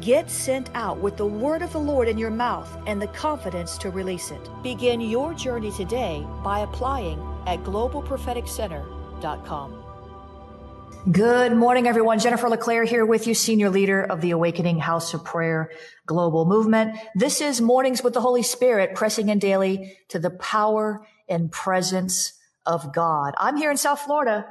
Get sent out with the word of the Lord in your mouth and the confidence to release it. Begin your journey today by applying at globalpropheticcenter.com. Good morning, everyone. Jennifer LeClaire here with you, senior leader of the Awakening House of Prayer Global Movement. This is Mornings with the Holy Spirit, pressing in daily to the power and presence of God. I'm here in South Florida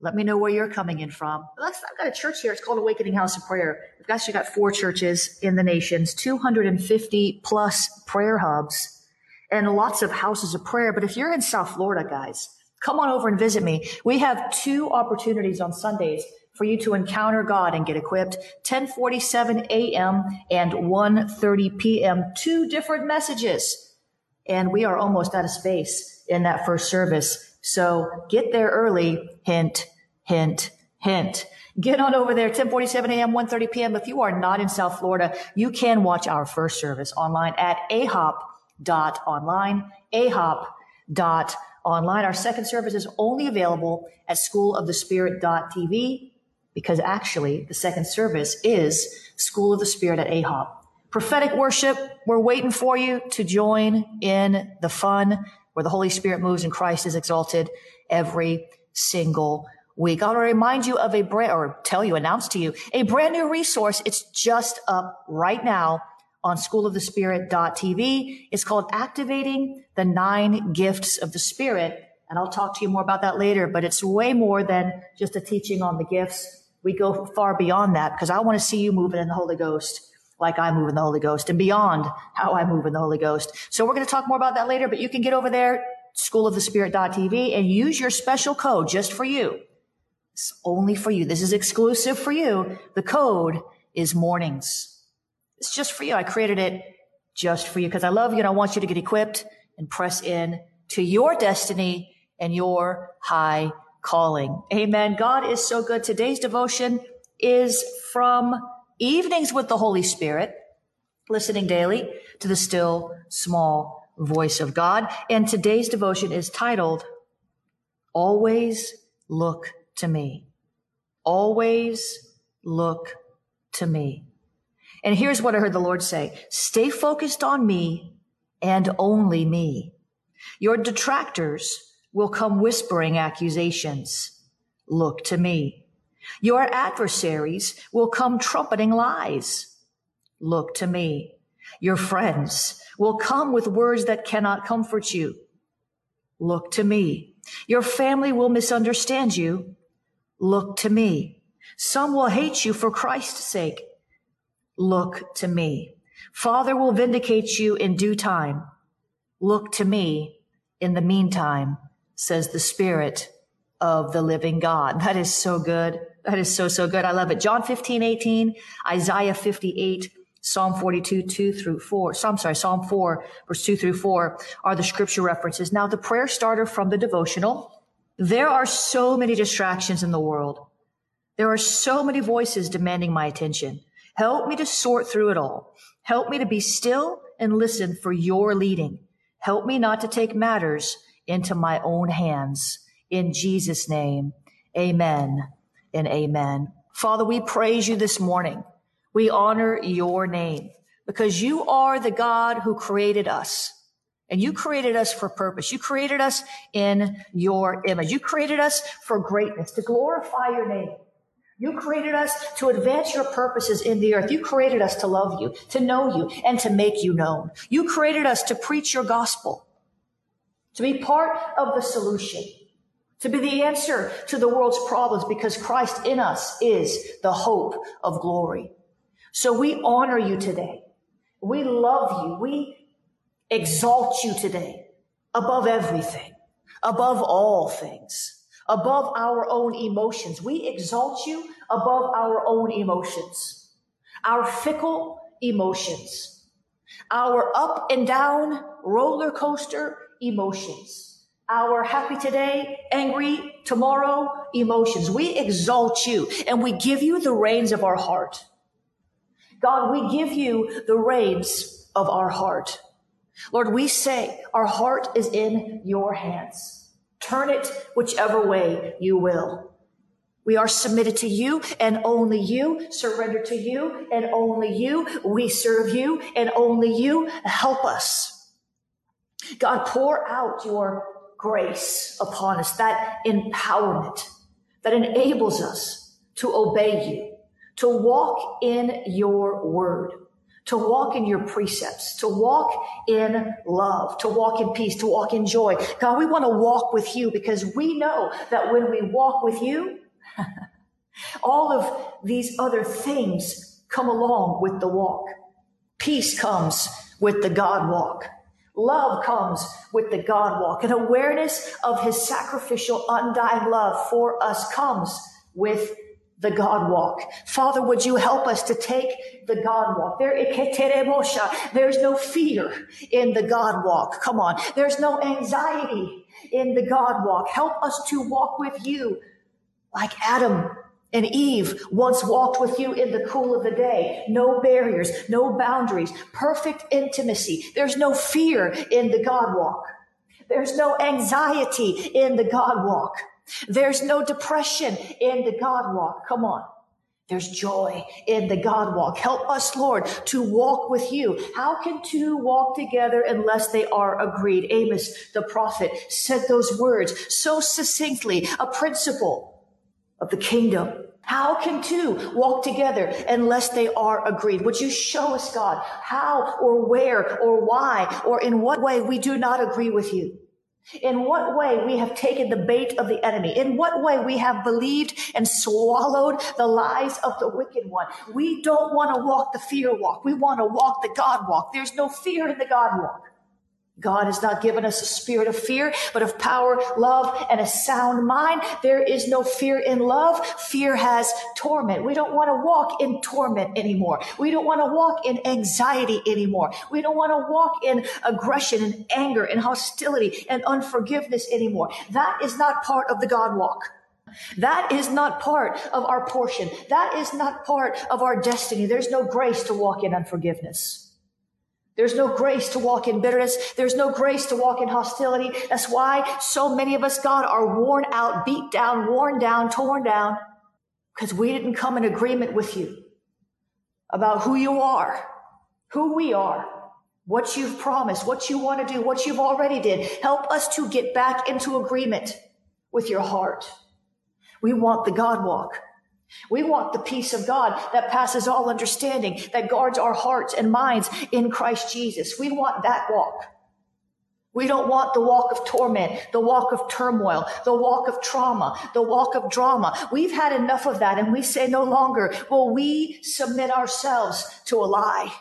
let me know where you're coming in from. I've got a church here. It's called Awakening House of Prayer. We've actually got four churches in the nations, 250 plus prayer hubs, and lots of houses of prayer. But if you're in South Florida, guys, come on over and visit me. We have two opportunities on Sundays for you to encounter God and get equipped. 1047 a.m. and 1.30 p.m. Two different messages. And we are almost out of space in that first service. So get there early. Hint, hint, hint. Get on over there, 1047 a.m., 1.30 p.m. If you are not in South Florida, you can watch our first service online at ahop.online, ahop.online. Our second service is only available at schoolofthespirit.tv because actually the second service is School of the Spirit at AHOP. Prophetic worship, we're waiting for you to join in the fun where the Holy Spirit moves and Christ is exalted every single week. got to remind you of a brand or tell you, announce to you a brand new resource. It's just up right now on schoolofthespirit.tv. It's called Activating the Nine Gifts of the Spirit. And I'll talk to you more about that later, but it's way more than just a teaching on the gifts. We go far beyond that because I want to see you moving in the Holy Ghost like I move in the Holy Ghost and beyond how I move in the Holy Ghost. So we're going to talk more about that later, but you can get over there, schoolofthespirit.tv and use your special code just for you. It's only for you. This is exclusive for you. The code is mornings. It's just for you. I created it just for you because I love you and I want you to get equipped and press in to your destiny and your high calling. Amen. God is so good. Today's devotion is from Evenings with the Holy Spirit, listening daily to the still small voice of God. And today's devotion is titled, Always Look to me. Always look to me. And here's what I heard the Lord say. Stay focused on me and only me. Your detractors will come whispering accusations. Look to me. Your adversaries will come trumpeting lies. Look to me. Your friends will come with words that cannot comfort you. Look to me. Your family will misunderstand you. Look to me. Some will hate you for Christ's sake. Look to me. Father will vindicate you in due time. Look to me in the meantime, says the Spirit of the living God. That is so good. That is so, so good. I love it. John 15, 18, Isaiah 58, Psalm 42, 2 through 4. So I'm sorry, Psalm 4, verse 2 through 4 are the scripture references. Now, the prayer starter from the devotional there are so many distractions in the world. There are so many voices demanding my attention. Help me to sort through it all. Help me to be still and listen for your leading. Help me not to take matters into my own hands. In Jesus' name, amen and amen. Father, we praise you this morning. We honor your name because you are the God who created us. And you created us for purpose. You created us in your image. You created us for greatness, to glorify your name. You created us to advance your purposes in the earth. You created us to love you, to know you, and to make you known. You created us to preach your gospel, to be part of the solution, to be the answer to the world's problems because Christ in us is the hope of glory. So we honor you today. We love you. We exalt you today above everything, above all things above our own emotions. We exalt you above our own emotions, our fickle emotions, our up and down roller coaster emotions, our happy today, angry tomorrow emotions. We exalt you and we give you the reins of our heart. God, we give you the reins of our heart. Lord, we say our heart is in your hands. Turn it whichever way you will. We are submitted to you and only you, surrender to you and only you. We serve you and only you. Help us. God, pour out your grace upon us, that empowerment that enables us to obey you, to walk in your word to walk in your precepts, to walk in love, to walk in peace, to walk in joy. God, we want to walk with you because we know that when we walk with you, all of these other things come along with the walk. Peace comes with the God walk. Love comes with the God walk. An awareness of his sacrificial, undying love for us comes with the God walk. Father, would you help us to take the God walk? There, there's no fear in the God walk. Come on. There's no anxiety in the God walk. Help us to walk with you like Adam and Eve once walked with you in the cool of the day. No barriers, no boundaries, perfect intimacy. There's no fear in the God walk. There's no anxiety in the God walk. There's no depression in the God walk. Come on. There's joy in the God walk. Help us, Lord, to walk with you. How can two walk together unless they are agreed? Amos, the prophet, said those words so succinctly, a principle of the kingdom. How can two walk together unless they are agreed? Would you show us, God, how or where or why or in what way we do not agree with you? In what way we have taken the bait of the enemy. In what way we have believed and swallowed the lies of the wicked one. We don't want to walk the fear walk. We want to walk the God walk. There's no fear in the God walk. God has not given us a spirit of fear, but of power, love, and a sound mind. There is no fear in love. Fear has torment. We don't want to walk in torment anymore. We don't want to walk in anxiety anymore. We don't want to walk in aggression and anger and hostility and unforgiveness anymore. That is not part of the God walk. That is not part of our portion. That is not part of our destiny. There's no grace to walk in unforgiveness. There's no grace to walk in bitterness. There's no grace to walk in hostility. That's why so many of us, God, are worn out, beat down, worn down, torn down, because we didn't come in agreement with you about who you are, who we are, what you've promised, what you want to do, what you've already did. Help us to get back into agreement with your heart. We want the God walk. We want the peace of God that passes all understanding, that guards our hearts and minds in Christ Jesus. We want that walk. We don't want the walk of torment, the walk of turmoil, the walk of trauma, the walk of drama. We've had enough of that and we say no longer will we submit ourselves to a lie.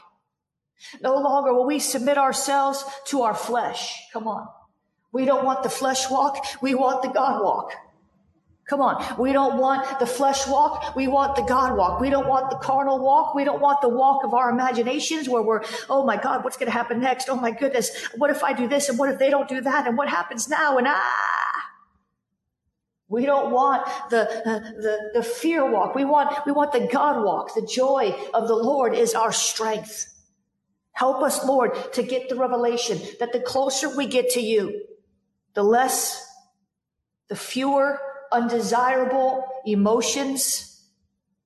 No longer will we submit ourselves to our flesh. Come on. We don't want the flesh walk. We want the God walk. Come on. We don't want the flesh walk. We want the God walk. We don't want the carnal walk. We don't want the walk of our imaginations where we're, oh my God, what's going to happen next? Oh my goodness. What if I do this? And what if they don't do that? And what happens now? And ah. We don't want the, the, the fear walk. We want, we want the God walk. The joy of the Lord is our strength. Help us, Lord, to get the revelation that the closer we get to you, the less, the fewer undesirable emotions,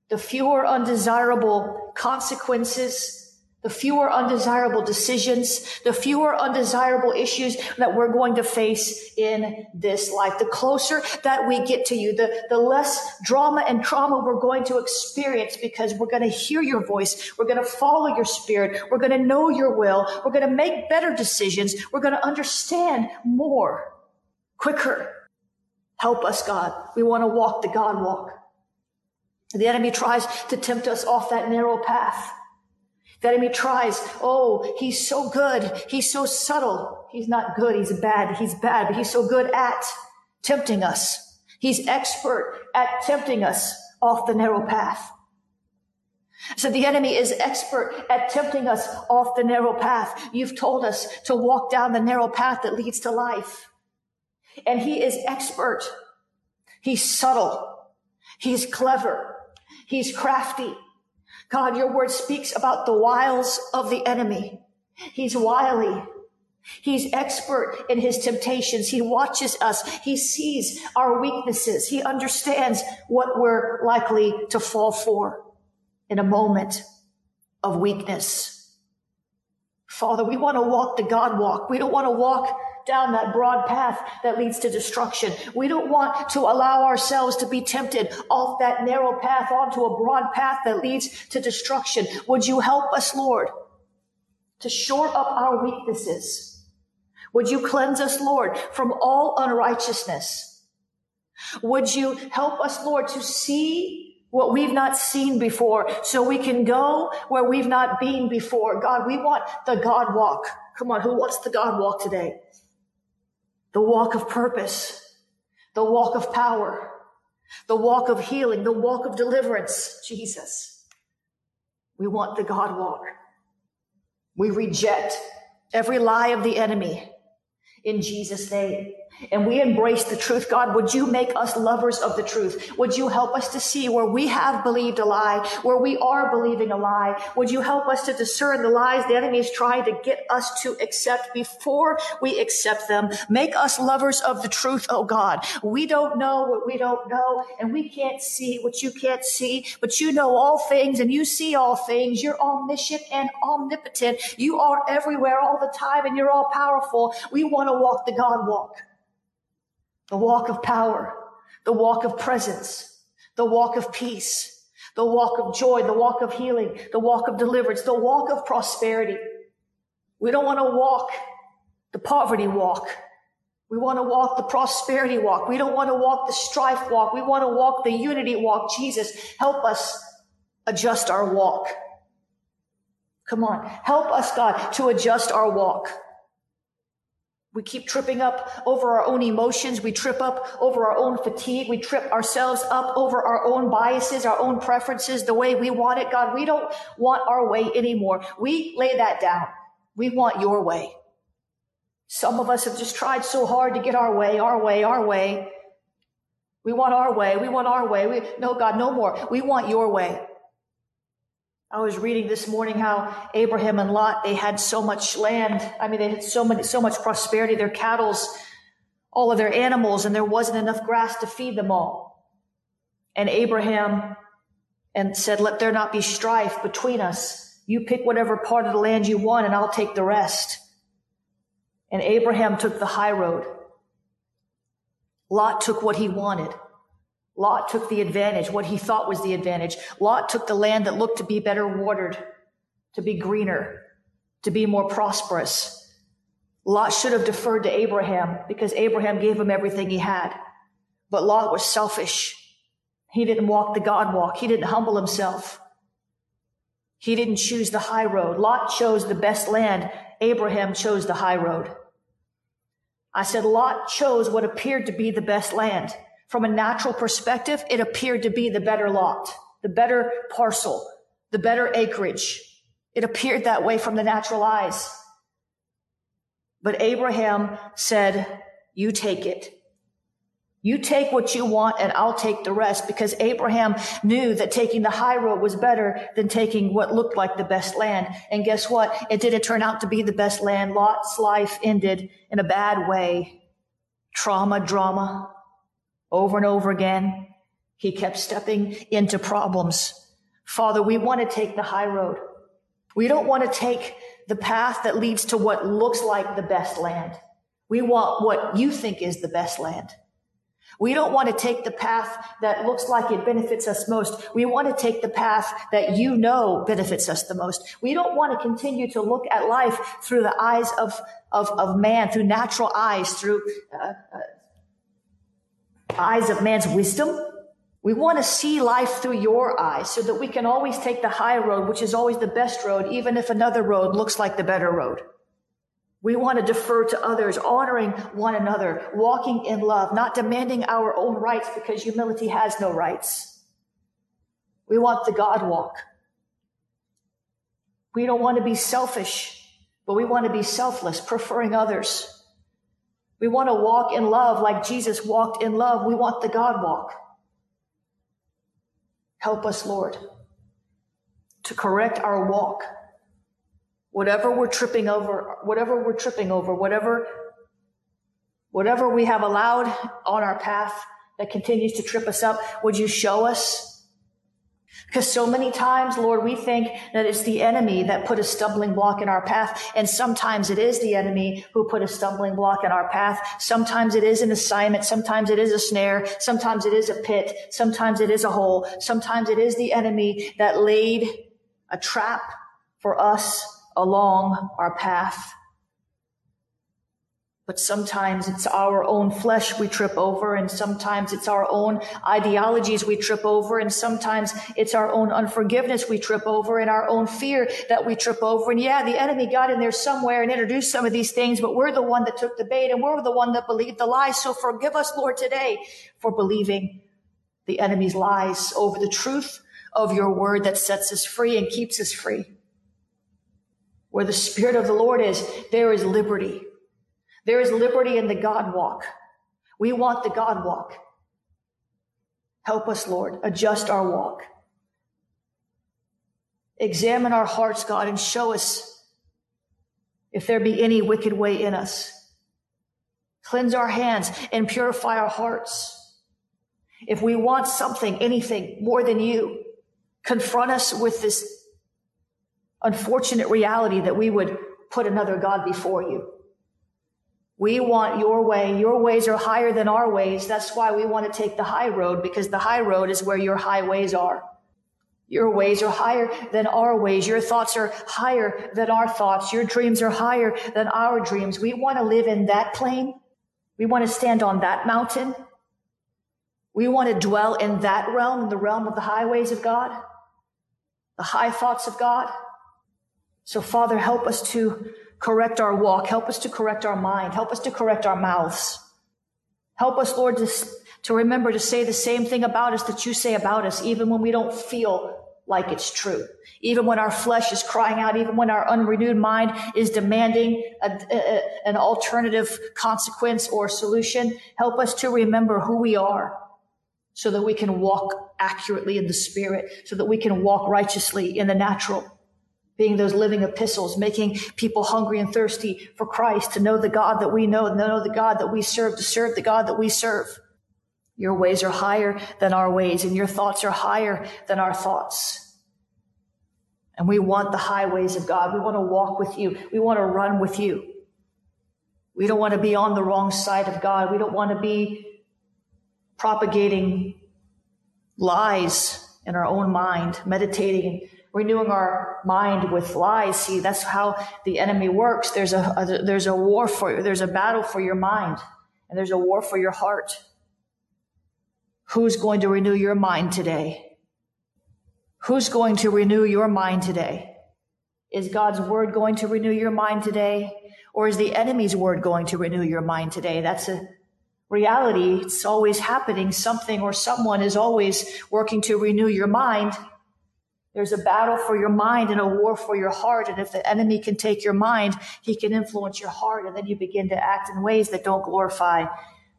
the fewer undesirable consequences, the fewer undesirable decisions, the fewer undesirable issues that we're going to face in this life. The closer that we get to you, the, the less drama and trauma we're going to experience because we're going to hear your voice. We're going to follow your spirit. We're going to know your will. We're going to make better decisions. We're going to understand more quicker. Help us, God. We want to walk the God walk. The enemy tries to tempt us off that narrow path. The enemy tries, oh, he's so good. He's so subtle. He's not good. He's bad. He's bad, but he's so good at tempting us. He's expert at tempting us off the narrow path. So the enemy is expert at tempting us off the narrow path. You've told us to walk down the narrow path that leads to life. And he is expert. He's subtle. He's clever. He's crafty. God, your word speaks about the wiles of the enemy. He's wily. He's expert in his temptations. He watches us. He sees our weaknesses. He understands what we're likely to fall for in a moment of weakness. Father, we want to walk the God walk. We don't want to walk down that broad path that leads to destruction. We don't want to allow ourselves to be tempted off that narrow path onto a broad path that leads to destruction. Would you help us, Lord, to shore up our weaknesses? Would you cleanse us, Lord, from all unrighteousness? Would you help us, Lord, to see what we've not seen before so we can go where we've not been before? God, we want the God walk. Come on, who wants the God walk today? The walk of purpose, the walk of power, the walk of healing, the walk of deliverance, Jesus. We want the God walk. We reject every lie of the enemy in Jesus' name and we embrace the truth. God, would you make us lovers of the truth? Would you help us to see where we have believed a lie, where we are believing a lie? Would you help us to discern the lies the enemy is trying to get us to accept before we accept them? Make us lovers of the truth, oh God. We don't know what we don't know, and we can't see what you can't see, but you know all things and you see all things. You're omniscient and omnipotent. You are everywhere all the time and you're all powerful. We want to walk the God walk the walk of power, the walk of presence, the walk of peace, the walk of joy, the walk of healing, the walk of deliverance, the walk of prosperity. We don't want to walk the poverty walk. We want to walk the prosperity walk. We don't want to walk the strife walk. We want to walk the unity walk. Jesus, help us adjust our walk. Come on. Help us, God, to adjust our walk. We keep tripping up over our own emotions. We trip up over our own fatigue. We trip ourselves up over our own biases, our own preferences, the way we want it. God, we don't want our way anymore. We lay that down. We want your way. Some of us have just tried so hard to get our way, our way, our way. We want our way. We want our way. We, no, God, no more. We want your way. I was reading this morning how Abraham and Lot, they had so much land. I mean, they had so many, so much prosperity, their cattle's, all of their animals, and there wasn't enough grass to feed them all. And Abraham and said, let there not be strife between us. You pick whatever part of the land you want and I'll take the rest. And Abraham took the high road. Lot took what he wanted. Lot took the advantage, what he thought was the advantage. Lot took the land that looked to be better watered, to be greener, to be more prosperous. Lot should have deferred to Abraham because Abraham gave him everything he had. But Lot was selfish. He didn't walk the God walk. He didn't humble himself. He didn't choose the high road. Lot chose the best land. Abraham chose the high road. I said Lot chose what appeared to be the best land. From a natural perspective, it appeared to be the better lot, the better parcel, the better acreage. It appeared that way from the natural eyes. But Abraham said, you take it. You take what you want and I'll take the rest because Abraham knew that taking the high road was better than taking what looked like the best land. And guess what? It didn't turn out to be the best land. Lot's life ended in a bad way. Trauma, drama, over and over again. He kept stepping into problems. Father, we want to take the high road. We don't want to take the path that leads to what looks like the best land. We want what you think is the best land. We don't want to take the path that looks like it benefits us most. We want to take the path that you know benefits us the most. We don't want to continue to look at life through the eyes of, of, of man, through natural eyes, through uh, uh, eyes of man's wisdom. We want to see life through your eyes so that we can always take the high road, which is always the best road, even if another road looks like the better road. We want to defer to others, honoring one another, walking in love, not demanding our own rights because humility has no rights. We want the God walk. We don't want to be selfish, but we want to be selfless, preferring others. We want to walk in love like Jesus walked in love. We want the God walk. Help us, Lord, to correct our walk whatever we're tripping over, whatever we're tripping over, whatever, whatever we have allowed on our path that continues to trip us up, would you show us? Because so many times, Lord, we think that it's the enemy that put a stumbling block in our path. And sometimes it is the enemy who put a stumbling block in our path. Sometimes it is an assignment. Sometimes it is a snare. Sometimes it is a pit. Sometimes it is a hole. Sometimes it is the enemy that laid a trap for us along our path. But sometimes it's our own flesh we trip over, and sometimes it's our own ideologies we trip over, and sometimes it's our own unforgiveness we trip over, and our own fear that we trip over. And yeah, the enemy got in there somewhere and introduced some of these things, but we're the one that took the bait, and we're the one that believed the lies. So forgive us, Lord, today for believing the enemy's lies over the truth of your word that sets us free and keeps us free. Where the Spirit of the Lord is, there is liberty. There is liberty in the God walk. We want the God walk. Help us, Lord. Adjust our walk. Examine our hearts, God, and show us if there be any wicked way in us. Cleanse our hands and purify our hearts. If we want something, anything more than you, confront us with this unfortunate reality that we would put another God before you. We want your way. Your ways are higher than our ways. That's why we want to take the high road because the high road is where your highways are. Your ways are higher than our ways. Your thoughts are higher than our thoughts. Your dreams are higher than our dreams. We want to live in that plane. We want to stand on that mountain. We want to dwell in that realm, in the realm of the highways of God, the high thoughts of God. So, Father, help us to correct our walk. Help us to correct our mind. Help us to correct our mouths. Help us, Lord, to, to remember to say the same thing about us that you say about us, even when we don't feel like it's true. Even when our flesh is crying out, even when our unrenewed mind is demanding a, a, an alternative consequence or solution, help us to remember who we are so that we can walk accurately in the spirit, so that we can walk righteously in the natural being those living epistles, making people hungry and thirsty for Christ, to know the God that we know, to know the God that we serve, to serve the God that we serve. Your ways are higher than our ways, and your thoughts are higher than our thoughts. And we want the highways of God. We want to walk with you. We want to run with you. We don't want to be on the wrong side of God. We don't want to be propagating lies in our own mind, meditating renewing our mind with lies. See, that's how the enemy works. There's a, a, there's a war for there's a battle for your mind, and there's a war for your heart. Who's going to renew your mind today? Who's going to renew your mind today? Is God's word going to renew your mind today? Or is the enemy's word going to renew your mind today? That's a reality. It's always happening. Something or someone is always working to renew your mind. There's a battle for your mind and a war for your heart. And if the enemy can take your mind, he can influence your heart. And then you begin to act in ways that don't glorify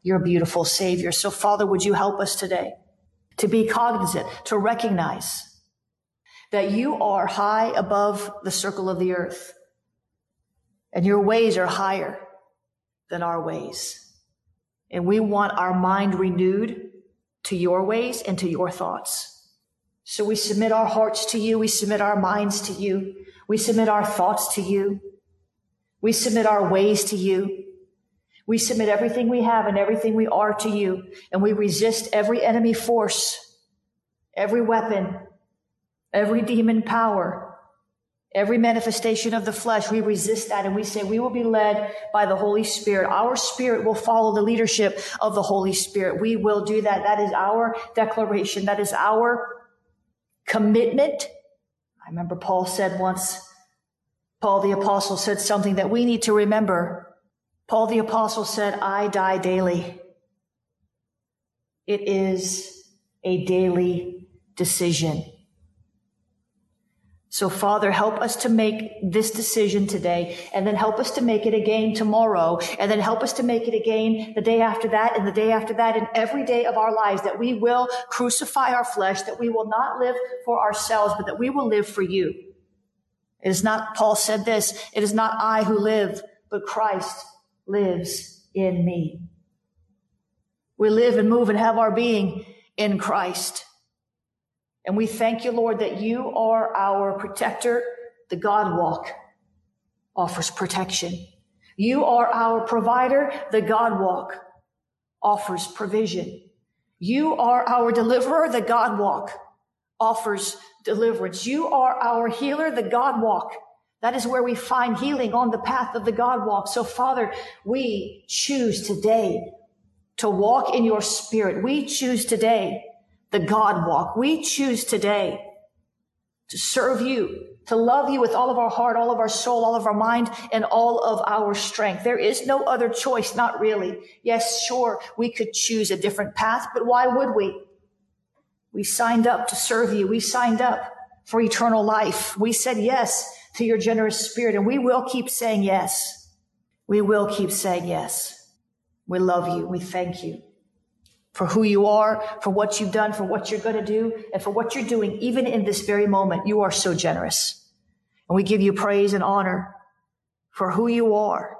your beautiful Savior. So, Father, would you help us today to be cognizant, to recognize that you are high above the circle of the earth and your ways are higher than our ways. And we want our mind renewed to your ways and to your thoughts. So we submit our hearts to you. We submit our minds to you. We submit our thoughts to you. We submit our ways to you. We submit everything we have and everything we are to you. And we resist every enemy force, every weapon, every demon power, every manifestation of the flesh. We resist that and we say we will be led by the Holy Spirit. Our spirit will follow the leadership of the Holy Spirit. We will do that. That is our declaration. That is our commitment. I remember Paul said once, Paul the apostle said something that we need to remember. Paul the apostle said, I die daily. It is a daily decision. So Father, help us to make this decision today and then help us to make it again tomorrow and then help us to make it again the day after that and the day after that and every day of our lives that we will crucify our flesh, that we will not live for ourselves, but that we will live for you. It is not, Paul said this, it is not I who live, but Christ lives in me. We live and move and have our being in Christ. And we thank you, Lord, that you are our protector. The God walk offers protection. You are our provider. The God walk offers provision. You are our deliverer. The God walk offers deliverance. You are our healer. The God walk. That is where we find healing on the path of the God walk. So Father, we choose today to walk in your spirit. We choose today the God walk. We choose today to serve you, to love you with all of our heart, all of our soul, all of our mind, and all of our strength. There is no other choice, not really. Yes, sure, we could choose a different path, but why would we? We signed up to serve you. We signed up for eternal life. We said yes to your generous spirit, and we will keep saying yes. We will keep saying yes. We love you. We thank you for who you are, for what you've done, for what you're going to do, and for what you're doing, even in this very moment. You are so generous. And we give you praise and honor for who you are.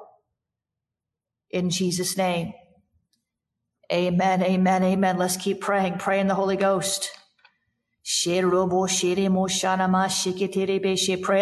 In Jesus' name. Amen, amen, amen. Let's keep praying. Pray in the Holy Ghost. Pray in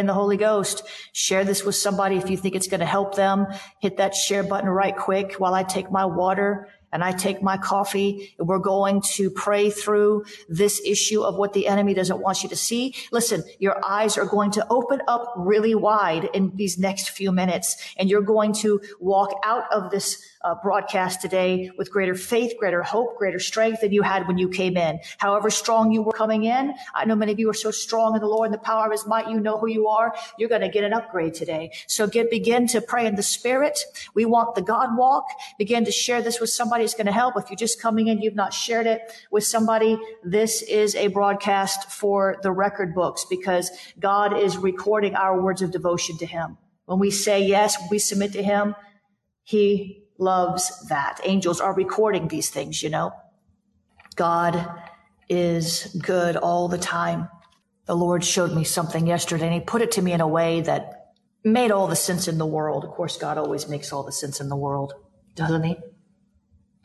the Holy Ghost. Share this with somebody if you think it's going to help them. Hit that share button right quick while I take my water and I take my coffee. We're going to pray through this issue of what the enemy doesn't want you to see. Listen, your eyes are going to open up really wide in these next few minutes and you're going to walk out of this uh, broadcast today with greater faith, greater hope, greater strength than you had when you came in. However strong you were coming in, I know many of you are so strong in the Lord and the power of his might. You know who you are. You're going to get an upgrade today. So get, begin to pray in the spirit. We want the God walk. Begin to share this with somebody who's going to help. If you're just coming in, you've not shared it with somebody. This is a broadcast for the record books because God is recording our words of devotion to him. When we say yes, we submit to him, he loves that. Angels are recording these things, you know. God is good all the time. The Lord showed me something yesterday and he put it to me in a way that made all the sense in the world. Of course, God always makes all the sense in the world, doesn't he?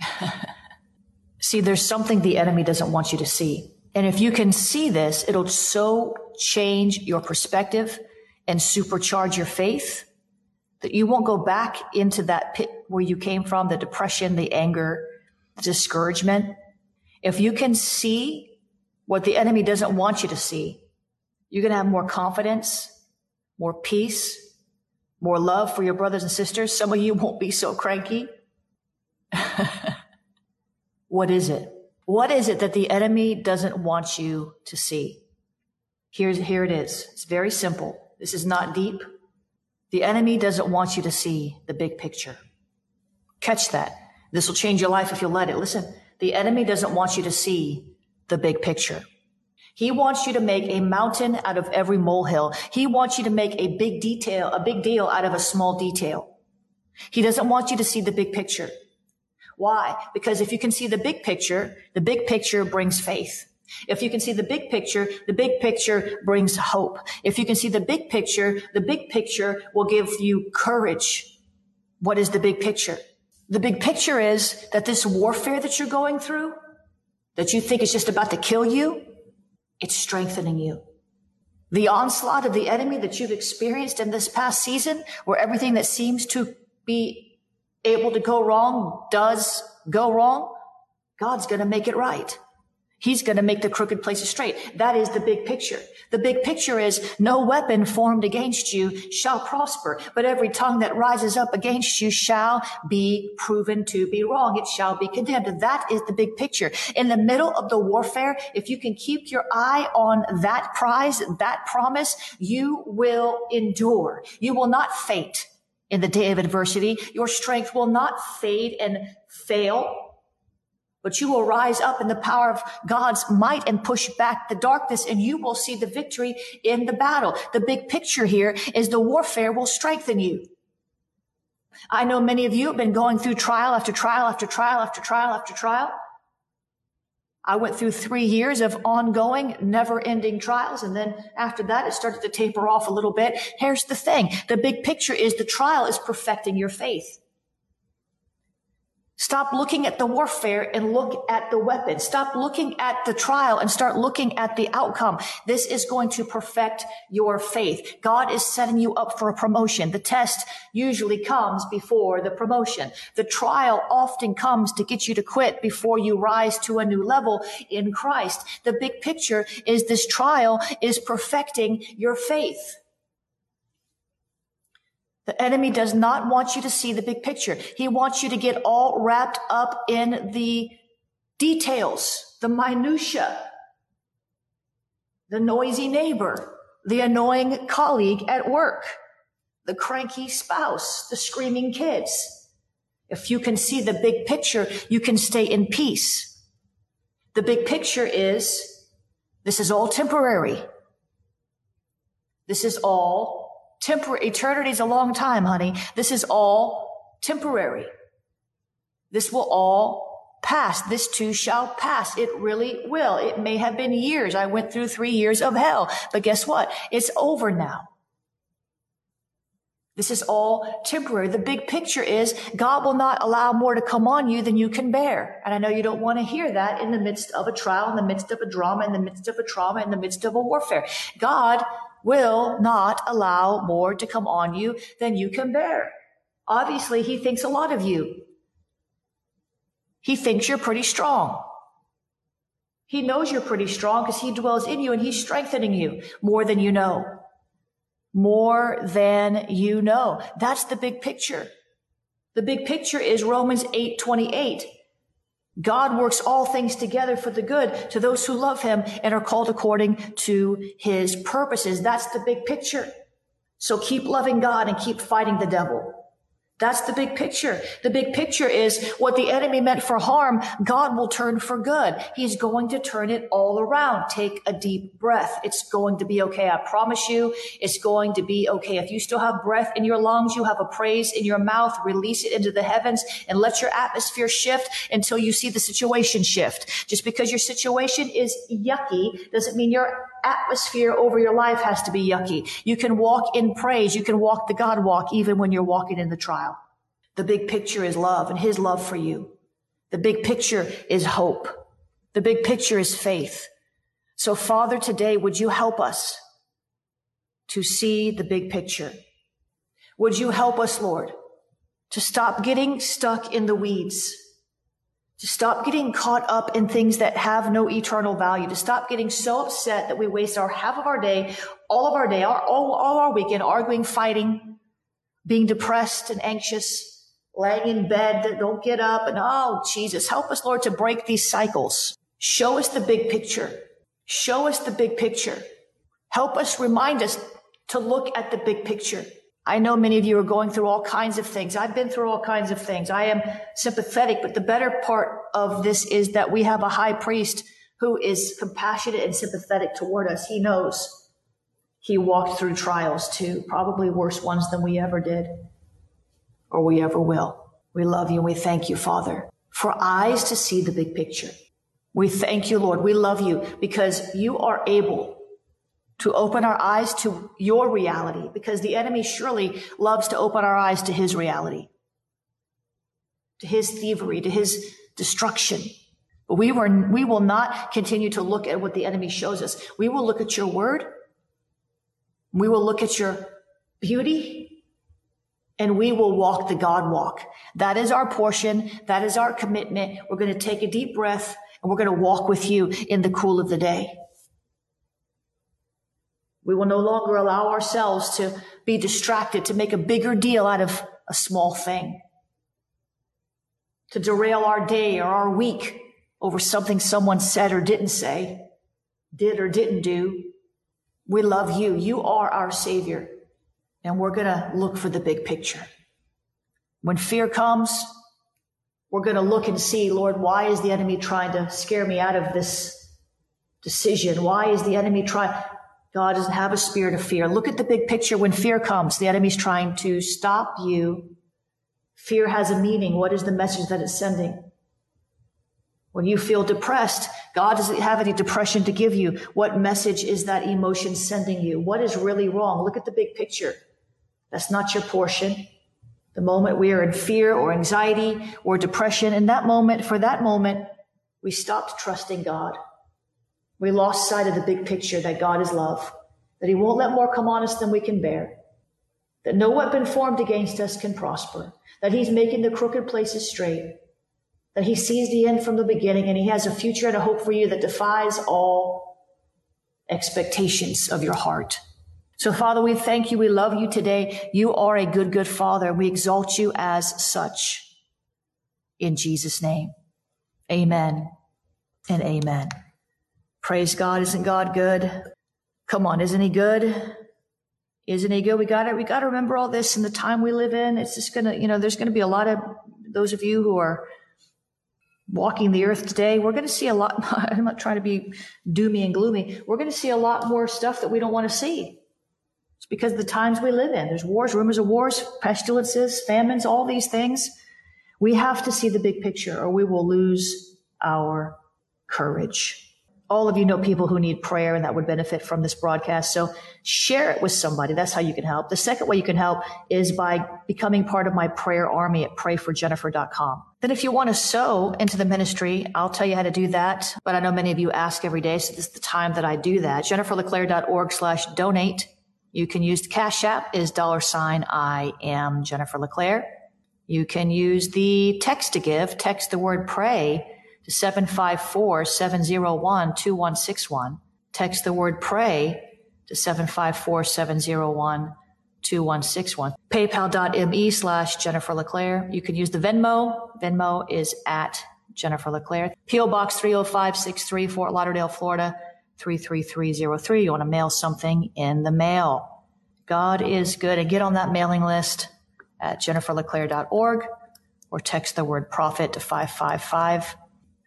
see, there's something the enemy doesn't want you to see. And if you can see this, it'll so change your perspective and supercharge your faith that you won't go back into that pit where you came from, the depression, the anger, the discouragement. If you can see what the enemy doesn't want you to see, you're going to have more confidence, more peace, more love for your brothers and sisters. Some of you won't be so cranky. what is it? What is it that the enemy doesn't want you to see? Here's, here it is. It's very simple. This is not deep. The enemy doesn't want you to see the big picture. Catch that. This will change your life if you'll let it. Listen, the enemy doesn't want you to see the big picture. He wants you to make a mountain out of every molehill. He wants you to make a big detail, a big deal out of a small detail. He doesn't want you to see the big picture. Why? Because if you can see the big picture, the big picture brings faith. If you can see the big picture, the big picture brings hope. If you can see the big picture, the big picture will give you courage. What is the big picture? The big picture is that this warfare that you're going through, that you think is just about to kill you, it's strengthening you. The onslaught of the enemy that you've experienced in this past season, where everything that seems to be able to go wrong does go wrong, God's going to make it right. He's going to make the crooked places straight. That is the big picture. The big picture is no weapon formed against you shall prosper, but every tongue that rises up against you shall be proven to be wrong. It shall be condemned. That is the big picture. In the middle of the warfare, if you can keep your eye on that prize, that promise, you will endure. You will not faint in the day of adversity. Your strength will not fade and fail but you will rise up in the power of God's might and push back the darkness and you will see the victory in the battle. The big picture here is the warfare will strengthen you. I know many of you have been going through trial after trial after trial after trial after trial. I went through three years of ongoing, never ending trials. And then after that, it started to taper off a little bit. Here's the thing. The big picture is the trial is perfecting your faith. Stop looking at the warfare and look at the weapon. Stop looking at the trial and start looking at the outcome. This is going to perfect your faith. God is setting you up for a promotion. The test usually comes before the promotion. The trial often comes to get you to quit before you rise to a new level in Christ. The big picture is this trial is perfecting your faith. The enemy does not want you to see the big picture. He wants you to get all wrapped up in the details, the minutia, the noisy neighbor, the annoying colleague at work, the cranky spouse, the screaming kids. If you can see the big picture, you can stay in peace. The big picture is this is all temporary. This is all temporary. Eternity is a long time, honey. This is all temporary. This will all pass. This too shall pass. It really will. It may have been years. I went through three years of hell, but guess what? It's over now. This is all temporary. The big picture is God will not allow more to come on you than you can bear. And I know you don't want to hear that in the midst of a trial, in the midst of a drama, in the midst of a trauma, in the midst of a warfare. God will not allow more to come on you than you can bear. Obviously, he thinks a lot of you. He thinks you're pretty strong. He knows you're pretty strong because he dwells in you and he's strengthening you more than you know. More than you know. That's the big picture. The big picture is Romans 8, 28. God works all things together for the good to those who love him and are called according to his purposes. That's the big picture. So keep loving God and keep fighting the devil. That's the big picture. The big picture is what the enemy meant for harm, God will turn for good. He's going to turn it all around. Take a deep breath. It's going to be okay. I promise you, it's going to be okay. If you still have breath in your lungs, you have a praise in your mouth, release it into the heavens and let your atmosphere shift until you see the situation shift. Just because your situation is yucky doesn't mean your atmosphere over your life has to be yucky. You can walk in praise. You can walk the God walk even when you're walking in the trial. The big picture is love and his love for you. The big picture is hope. The big picture is faith. So Father, today, would you help us to see the big picture? Would you help us, Lord, to stop getting stuck in the weeds? To stop getting caught up in things that have no eternal value, to stop getting so upset that we waste our half of our day, all of our day, our, all, all our weekend arguing, fighting, being depressed and anxious, laying in bed that don't get up. And oh, Jesus, help us, Lord, to break these cycles. Show us the big picture. Show us the big picture. Help us remind us to look at the big picture. I know many of you are going through all kinds of things. I've been through all kinds of things. I am sympathetic, but the better part of this is that we have a high priest who is compassionate and sympathetic toward us. He knows he walked through trials too, probably worse ones than we ever did or we ever will. We love you and we thank you, Father. for eyes to see the big picture. We thank you, Lord. We love you because you are able to open our eyes to your reality because the enemy surely loves to open our eyes to his reality, to his thievery, to his destruction. But we were, we will not continue to look at what the enemy shows us. We will look at your word. We will look at your beauty and we will walk the God walk. That is our portion. That is our commitment. We're going to take a deep breath and we're going to walk with you in the cool of the day. We will no longer allow ourselves to be distracted, to make a bigger deal out of a small thing, to derail our day or our week over something someone said or didn't say, did or didn't do. We love you. You are our savior. And we're going to look for the big picture. When fear comes, we're going to look and see, Lord, why is the enemy trying to scare me out of this decision? Why is the enemy trying? God doesn't have a spirit of fear. Look at the big picture. When fear comes, the enemy's trying to stop you. Fear has a meaning. What is the message that it's sending? When you feel depressed, God doesn't have any depression to give you. What message is that emotion sending you? What is really wrong? Look at the big picture. That's not your portion. The moment we are in fear or anxiety or depression, in that moment, for that moment, we stopped trusting God. We lost sight of the big picture that God is love, that He won't let more come on us than we can bear, that no weapon formed against us can prosper, that He's making the crooked places straight, that He sees the end from the beginning, and He has a future and a hope for you that defies all expectations of your heart. So, Father, we thank you. We love you today. You are a good, good Father. And we exalt you as such. In Jesus' name, amen and amen. Praise God. Isn't God good? Come on. Isn't he good? Isn't he good? We got to, we got to remember all this in the time we live in. It's just going to, you know, there's going to be a lot of those of you who are walking the earth today. We're going to see a lot. I'm not trying to be doomy and gloomy. We're going to see a lot more stuff that we don't want to see. It's because of the times we live in. There's wars, rumors of wars, pestilences, famines, all these things. We have to see the big picture or we will lose our courage all of you know people who need prayer and that would benefit from this broadcast. So share it with somebody. That's how you can help. The second way you can help is by becoming part of my prayer army at prayforjennifer.com. Then if you want to sow into the ministry, I'll tell you how to do that. But I know many of you ask every day. So this is the time that I do that. JenniferLeClaire.org slash donate. You can use the Cash App is dollar sign I am Jennifer LeClaire. You can use the text to give, text the word pray 754 701 2161. Text the word pray to 754 701 2161. PayPal.me slash Jennifer LeClaire. You can use the Venmo. Venmo is at Jennifer LeClaire. P.O. Box 30563, Fort Lauderdale, Florida 33303. You want to mail something in the mail. God is good. And get on that mailing list at jenniferleclaire.org or text the word prophet to 555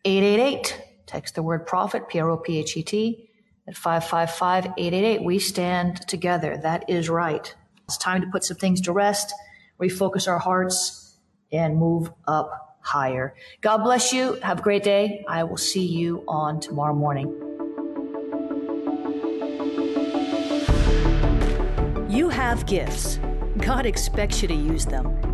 888. Text the word prophet, P R O P H E T, at 555 888. We stand together. That is right. It's time to put some things to rest, refocus our hearts, and move up higher. God bless you. Have a great day. I will see you on tomorrow morning. You have gifts. God expects you to use them.